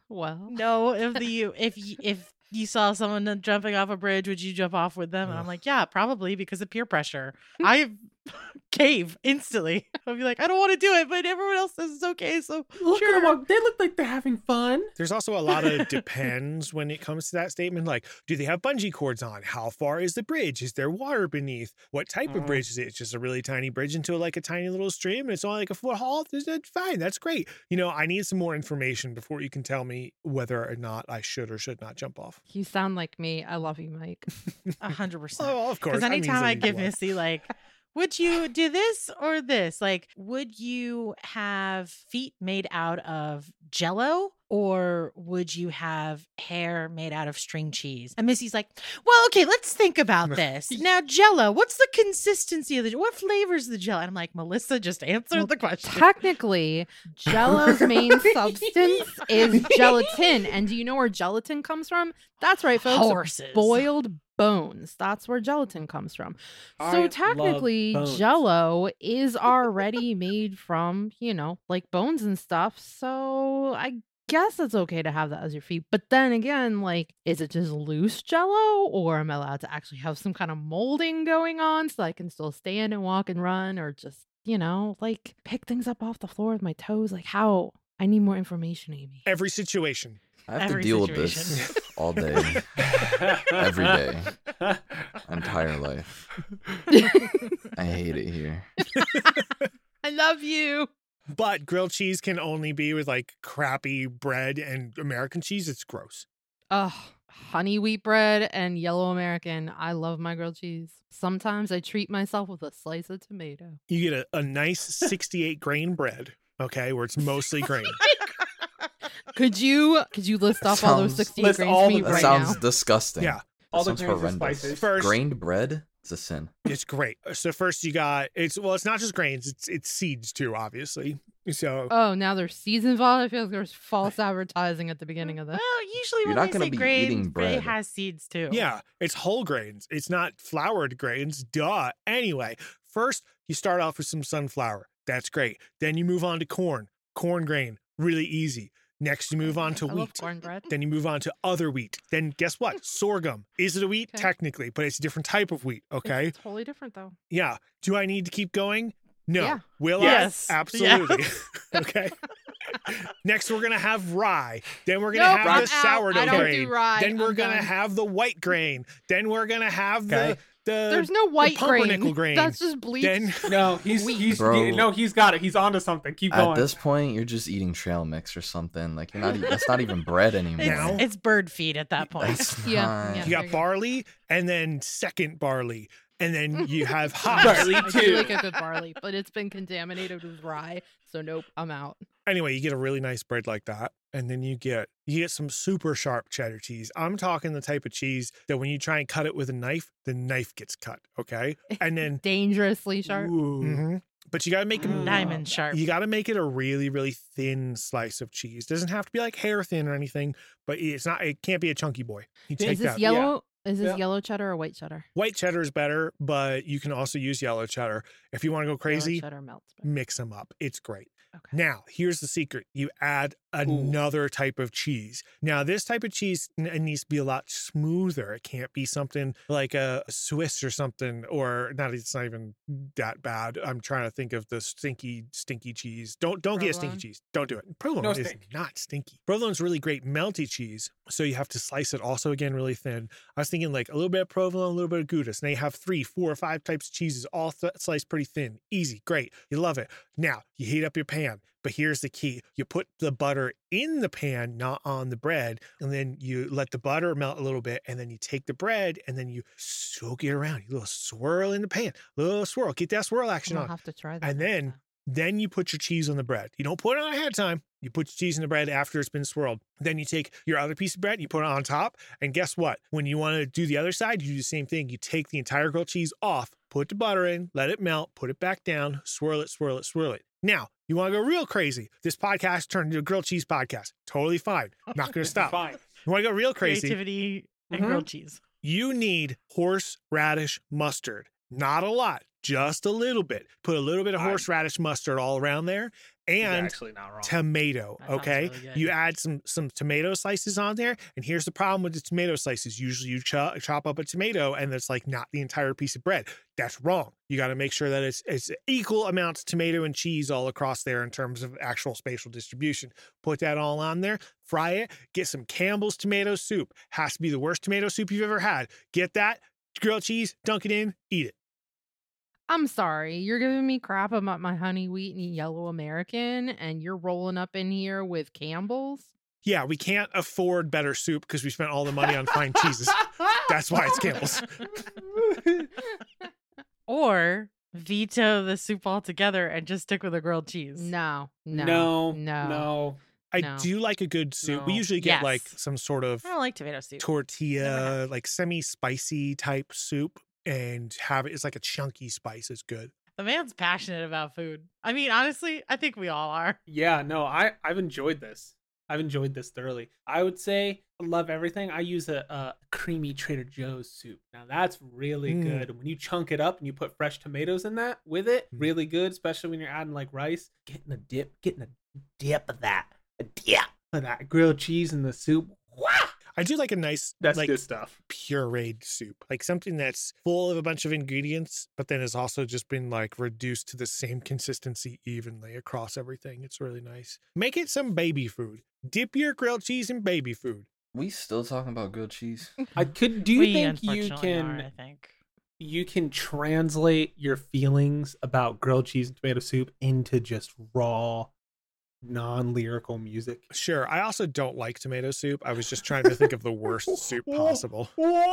Well, no, if the you if you, if you saw someone jumping off a bridge, would you jump off with them? And I'm like, yeah, probably because of peer pressure. I cave instantly. I'll be like, I don't want to do it, but everyone else says it's okay. So Look sure. at them. They look like they're having fun. There's also a lot of depends when it comes to that statement. Like, do they have bungee cords on? How far is the bridge? Is there water beneath? What type of Mhm. bridge is it? It's just a really tiny bridge into like a tiny little stream and it's only like a foot haul. Is that fine? That's great. You know, I need some more information before you can tell me whether or not I should or should not jump off. you sound like me. I love you, Mike. a hundred percent. Oh, of course. Because I mean, anytime so I give? Missy like, would you do this or this? Like, would you have feet made out of jello or would you have hair made out of string cheese? And Missy's like, well, okay, let's think about this. Now, jello, what's the consistency of the what flavors the jello? And I'm like, Melissa, just answer Well, the question. Technically, Jello's main substance is gelatin. And do you know where gelatin comes from? That's right, folks. Horses. Boiled bones. That's where gelatin comes from. So love technically. Jello is already made from, you know, like bones and stuff. So I guess it's okay to have that as your feet. But then again, like, is it just loose Jello, or am I allowed to actually have some kind of molding going on so I can still stand and walk and run, or just, you know, like pick things up off the floor with my toes? Like, how? I need more information, Amy. Every situation. I have Every to deal situation. with this all day, every day, entire life. I hate it here. I love you. But grilled cheese can only be with like crappy bread and American cheese. It's gross. Ugh, honey wheat bread and yellow American. I love my grilled cheese. Sometimes I treat myself with a slice of tomato. You get a, a nice 68 grain bread, okay, where it's mostly grain. Oh Could you could you list off all those Sounds- 60 grains all for me the right sounds now? disgusting. Yeah. That All the sounds grains and horrendous. spices. First, Grained bread? It's a sin. it's great. So first you got it's well, it's not just grains, it's it's seeds too, obviously. So Oh, now there's seeds involved. I feel like there's false advertising at the beginning of this. Well, usually You're when not they say be grains, eating it has seeds too. yeah, it's whole grains. It's not floured grains. Duh. Anyway, first you start off with some sunflower. That's great. Then you move on to corn. Corn grain, really easy. Next you move on to I love wheat. cornbread. Then you move on to other wheat. Then guess what? Hmm. Sorghum. Is it a wheat? Okay. Technically, but it's a different type of wheat. Okay. It's totally different though. Yeah. Do I need to keep going? No. Yeah. Will Yes. I? Absolutely. Yes. okay. Next, we're gonna have rye. Then we're gonna Nope, have I'm the out. sourdough I don't grain. do rye. Then we're I'm gonna done. have the white grain. Then we're gonna have Okay. the the. There's no white pumpernickel grain. That's just bleach. then No, he's Wheat. he's Bro. he- no, he's got it. He's onto something. Keep going. At this point, you're just eating trail mix or something. Like you're not. That's not even bread anymore. It's, it's bird feed at that point. That's Yeah, not- yeah. you got you go. barley, and then second barley, and then you have hops. Barley I do too. like a good barley, but it's been contaminated with rye, so nope, I'm out. Anyway, you get a really nice bread like that, and then you get you get some super sharp cheddar cheese. I'm talking the type of cheese that when you try and cut it with a knife, the knife gets cut. Okay, and then Dangerously sharp. Ooh. Mhm. but you got to make it. Diamond sharp. You got to make it a really, really thin slice of cheese. doesn't have to be like hair thin or anything, but it's not. It can't be a chunky boy. You Is take Is this that. yellow? Is this Yeah. yellow cheddar or white cheddar? White cheddar is better, but you can also use yellow cheddar if you want to go crazy. cheddar melts. Mix them up. It's great. Okay. Now, here's the secret. You add another type of cheese. Now, this type of cheese it needs to be a lot smoother. It can't be something like a Swiss or something, or not. It's not even that bad. I'm trying to think of the stinky, stinky cheese. Don't don't get a stinky cheese. Don't do it. Provolone No is stink. not stinky. Provolone's really great melty cheese, so you have to slice it also again really thin. I was thinking like a little bit of provolone, a little bit of Gouda. And they have three, four, or five types of cheeses, all th- sliced pretty thin. Easy, great. You love it. Now you heat up your pan, but here's the key: you put the butter in the pan, not on the bread, and then you let the butter melt a little bit, and then you take the bread and then you soak it around. You little swirl in the pan, little swirl, get that swirl action I'll on. have to try that. And then time. Then you put your cheese on the bread. You don't put it on ahead of time. You put your cheese in the bread after it's been swirled. Then you take your other piece of bread, you put it on top. And guess what? When you want to do the other side, you do the same thing. You take the entire grilled cheese off, put the butter in, let it melt, put it back down, swirl it, swirl it, swirl it. Now, you want to go real crazy. This podcast turned into a grilled cheese podcast. Totally fine. Not going to stop. Fine. You want to go real crazy? Creativity and Mhm. grilled cheese. you need horseradish mustard. Not a lot, just a little bit. Put a little bit of horseradish mustard all around there and actually not wrong. tomato. That Okay. really you add some some tomato slices on there. And here's the problem with the tomato slices. Usually you chop, chop up a tomato and it's like not the entire piece of bread. That's wrong. You got to make sure that it's it's equal amounts of tomato and cheese all across there in terms of actual spatial distribution. Put that all on there, fry it, get some Campbell's tomato soup. Has to be the worst tomato soup you've ever had. Get that, grilled cheese, dunk it in, eat it. I'm sorry, you're giving me crap about my honey wheat and yellow American, and you're rolling up in here with Campbell's. Yeah, we can't afford better soup because we spent all the money on fine cheeses. That's why it's Campbell's. Or veto the soup altogether and just stick with a grilled cheese. No, no, no, no, no. I No. do like a good soup. We usually get like some sort of I don't like tomato soup. tortilla, like semi spicy type soup, and have it. It's like a chunky spice. It's good. The man's passionate about food. I mean, honestly, I think we all are. Yeah, no, I I've enjoyed this. I've enjoyed this thoroughly. I would say love everything. I use a, a creamy Trader Joe's soup. Now that's really Mm. good. When you chunk it up and you put fresh tomatoes in that with it, Mm. really good. Especially when you're adding like rice. Getting a dip, getting a dip of that, a dip of that grilled cheese in the soup. Wow. I do like a nice That's like good stuff. pureed soup, like something that's full of a bunch of ingredients, but then has also just been like reduced to the same consistency evenly across everything. It's really nice. Make it some baby food. Dip your grilled cheese in baby food. We still talking about grilled cheese? I could. Do you we think you can? are, I think. you can translate your feelings about grilled cheese and tomato soup into just raw, non-lyrical music. Sure. I also don't like tomato soup. I was just trying to think of the worst soup possible. What?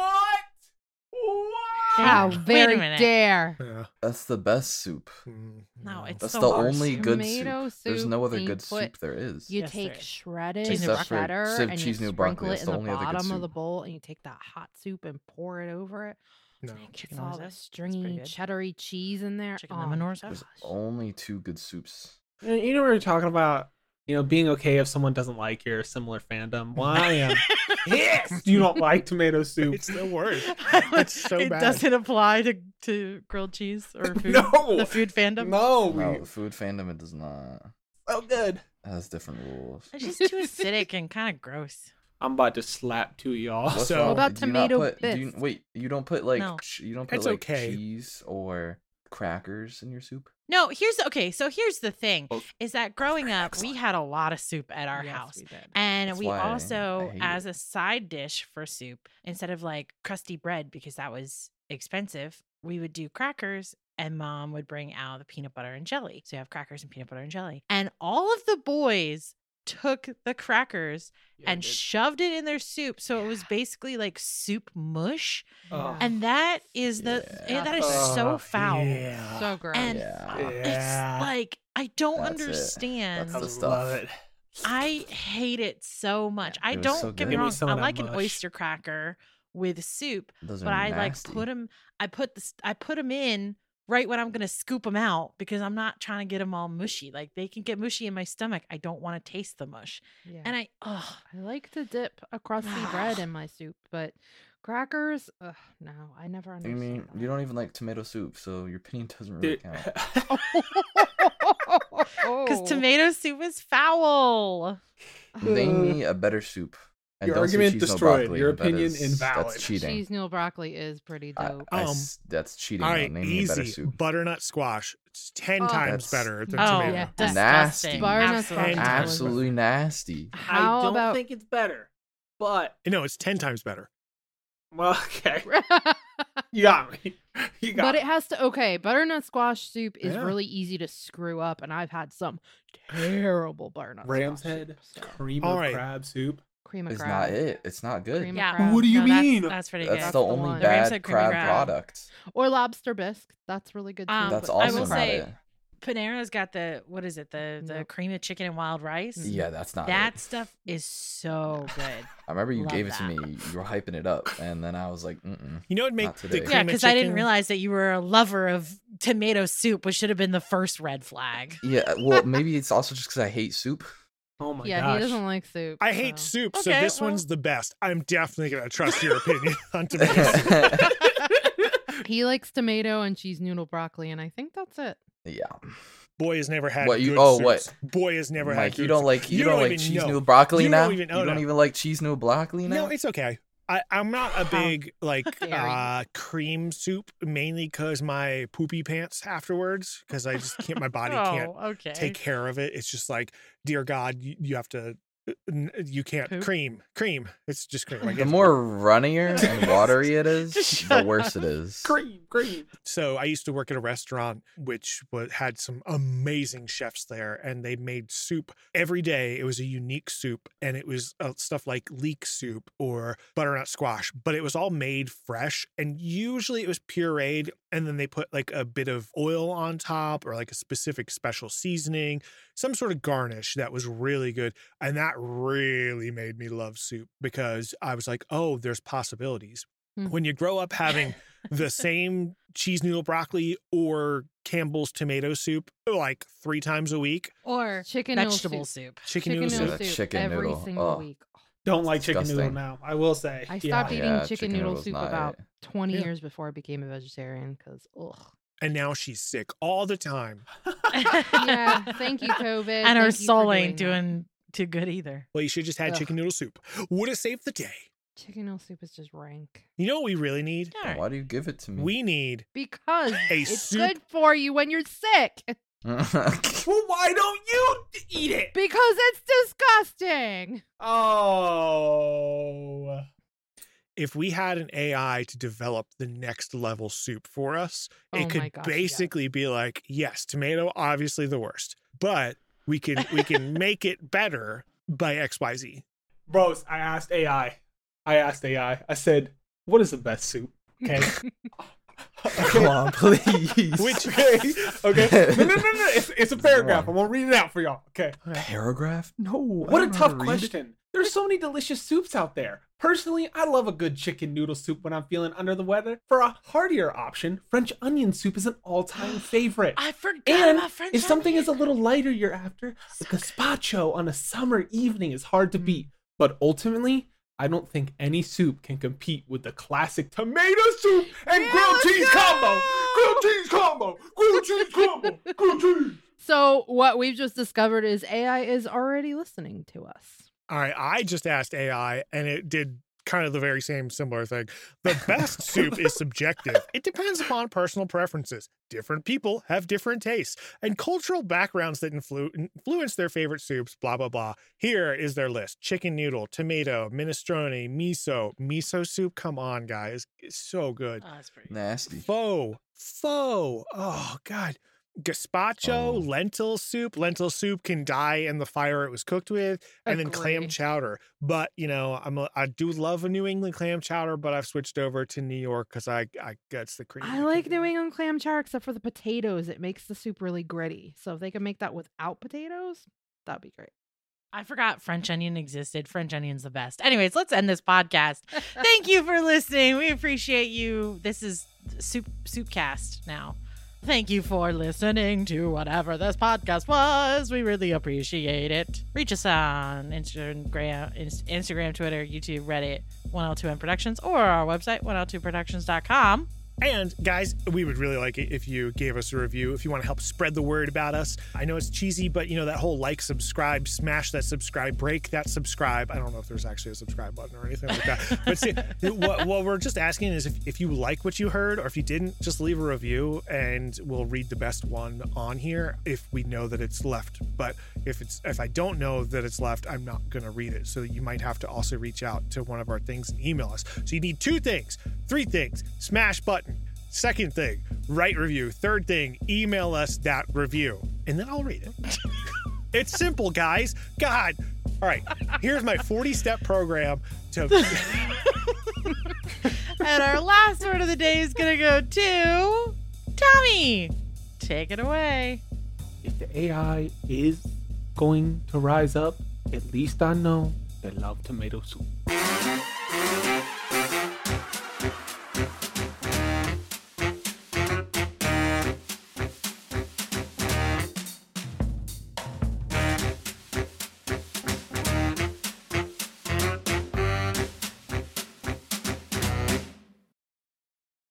What? How Wait very dare. Yeah. That's the best soup. Mm, No, it's That's the the, worst. only good Tomato soup. There's no other good put- soup there is. You Yes, take is. shredded Cheese Except for cheddar and you cheese new sprinkle broccoli, it in the the only other bottom of the bowl, and you take that hot soup and pour it over it. No. Chicken It's all Noir's the stringy, good. cheddary cheese in there. Chicken oh, lemonade my There's only two good soups. You know, you we were talking about, you know, being okay if someone doesn't like your similar fandom. Well, I am pissed you don't like tomato soup. It's the worst. It's so it bad. doesn't apply to, to grilled cheese or food. No. The food fandom. No, No, we the food fandom it does not. Oh, good. It has different rules. It's just too acidic and kind of gross. I'm about to slap two of y'all. What's So- wrong? What about Do you tomato put- do you- bits? wait, you don't put like No. ch- you don't put It's like okay. cheese or crackers in your soup. No, here's okay. So here's the thing: Oh, is that growing up, we had a lot of soup at our Yes, house. we did. And That's we also, as it. a side dish for soup, instead of like crusty bread because that was expensive, we would do crackers and mom would bring out the peanut butter and jelly. So you have crackers and peanut butter and jelly. And all of the boys took the crackers and shoved it in their soup. So it was basically like soup mush. Oh. And that is the Yeah. that is so Oh, foul. Yeah. so gross. And yeah. Yeah. It's like I don't That's it. understand. That's I the stuff. love it. I hate it so much. I It was don't so get good. me Give me wrong. I of that like an mush. oyster cracker with soup, Those but I like put them. I put the I put them in right when I'm gonna scoop them out because I'm not trying to get them all mushy. Like they can get mushy in my stomach. I don't want to taste the mush, yeah. and I oh I like to dip a crusty bread in my soup, but crackers, ugh, no, I never I mean, that. you don't even like tomato soup, so your opinion doesn't really Dude, count. because Oh. tomato soup is foul. Name me a better soup. And Your argument cheese, destroyed. broccoli, Your opinion is- invalid. That's cheating. cheese noodle broccoli is pretty dope. I Um, s- that's cheating. All though. right, Name me a better easy. soup. Butternut squash. It's 10 Oh. times better than Oh, tomato. yeah. disgusting. Nasty. Butternut Absolutely. squash. Absolutely nasty. How I don't about think it's better, but No, it's 10 times better. well, okay, you got me. You got but me. it has to okay butternut squash soup is Yeah. really easy to screw up and i've had some terrible butternut Ram's squash head, soup, so. cream All of right. crab soup. Cream of It's not it. It's not good. Cream Yeah. What do you No, mean? That's, pretty That's good. the the only one. The bad said crab crab. product. or lobster bisque that's really good too Um, That's but- I will not say- it. Panera's got the what is it? The the Nope. cream of chicken and wild rice. Yeah, that's not that it. stuff is so good. I remember you Love gave it to me. You were hyping it up, and then I was like, mm You know what make the today. cream yeah, of because I didn't realize that you were a lover of tomato soup, which should have been the first red flag. Yeah, well, maybe it's also just because I hate soup. Oh my yeah gosh. he doesn't like soup I hate so. soup, so Okay, this well- one's the best. I'm definitely going to trust your opinion on tomato soup. he likes tomato and cheese noodle broccoli and i think that's it yeah, Boy has never had What, you- good oh, soups. what? Boy has never had Mike, you don't soup. like you, You don't, don't like cheese know. noodle broccoli You now. don't even know you don't that. even like cheese noodle broccoli now. No, it's okay. I, I'm not a big like uh, cream soup, mainly because my poopy pants afterwards, because I just can't. My body can't oh, okay. take care of it. It's just like, dear God, you, you have to. N- You can't Poop? cream, cream. It's just cream. Like the it's- more runnier and watery it is, the worse up. it is. cream, cream. So I used to work at a restaurant which wa- had some amazing chefs there, and they made soup every day. It was a unique soup, and it was uh, stuff like leek soup or butternut squash, but it was all made fresh. And usually it was pureed, and then they put like a bit of oil on top or like a specific special seasoning, some sort of garnish that was really good. And that really made me love soup because I was like, oh, there's possibilities. Hmm. When you grow up having the same cheese noodle broccoli or Campbell's tomato soup like three times a week. or chicken noodle vegetable soup. soup. Chicken, chicken noodle noodle soup. soup. soup Chicken every noodle. single Oh. week Don't like chicken noodle now. I will say. i yeah. stopped eating Yeah, chicken, chicken noodle soup about it. 20 Yeah. years before i became a vegetarian because ugh And now she's sick all the time. yeah thank you covid and her Thank you for soul ain't doing that. too good either. Well, you should just had Ugh. chicken noodle soup. Would have saved the day. Chicken noodle soup is just rank. You know what we really need? All right. Why do you give it to me? We need Because A it's soup- good for you when you're sick. Well, why don't you eat it? Because it's disgusting. Oh. if we had an AI to develop the next level soup for us, Oh it could gosh, yes. basically be like, yes, tomato obviously the worst, but we can we can make it better by XYZ. Bros, I asked AI. I asked AI. I said, what is the best soup? Okay. Come on, please. Which- okay. Okay. No, no, no, no. It's, it's a paragraph. I'm to read it out for y'all. Okay. paragraph? No. What a don't know how tough question. There's so many delicious soups out there. Personally, I love a good chicken noodle soup when I'm feeling under the weather. For a heartier option, French onion soup is an all-time favorite. I forgot And about French if something is a little lighter you're after, the gazpacho on a summer evening is hard to mm. beat. But ultimately, I don't think any soup can compete with the classic tomato soup and Yeah, grilled cheese go! combo. Grilled cheese combo. Grilled cheese combo. Grilled cheese. So what we've just discovered is AI is already listening to us. All right, I just asked AI and it did kind of the very same similar thing. The best soup is subjective. It depends upon personal preferences. Different people have different tastes and cultural backgrounds that influ- influence their favorite soups, blah, blah, blah. Here is their list chicken noodle, tomato, minestrone, miso. Miso soup, come on, guys. It's so good. Oh, that's pretty. Nasty. Pho, pho. Oh, God. Gazpacho, Oh. lentil soup. Lentil soup can die in the fire it was cooked with, and then clam chowder. But you know, I'm a, I do love a New England clam chowder, but I've switched over to New York because I I that's the cream. I like New England clam chowder except for the potatoes. It makes the soup really gritty. So if they can make that without potatoes, that'd be great. I forgot French onion existed. French onion's the best. Anyways, let's end this podcast. Thank you for listening. We appreciate you. This is Soup Soupcast now. Thank you for listening to whatever this podcast was. We really appreciate it. Reach us on Instagram, Instagram, Twitter, YouTube, Reddit, 102M Productions, or our website, 102productions.com. And guys, we would really like it if you gave us a review. If you want to help spread the word about us, I know it's cheesy, but you know that whole like, subscribe, smash that subscribe, break that subscribe. I don't know if there's actually a subscribe button or anything like that. But see, what, what we're just asking is if, if you like what you heard, or if you didn't, just leave a review, and we'll read the best one on here if we know that it's left. But if it's if I don't know that it's left, I'm not gonna read it. So you might have to also reach out to one of our things and email us. So you need two things, three things: smash button. Second thing, write review. Third thing, email us that review, and then I'll read it. it's simple, guys. God. All right. Here's my 40 step program to. and our last word of the day is going to go to Tommy. Take it away. If the AI is going to rise up, at least I know they love tomato soup.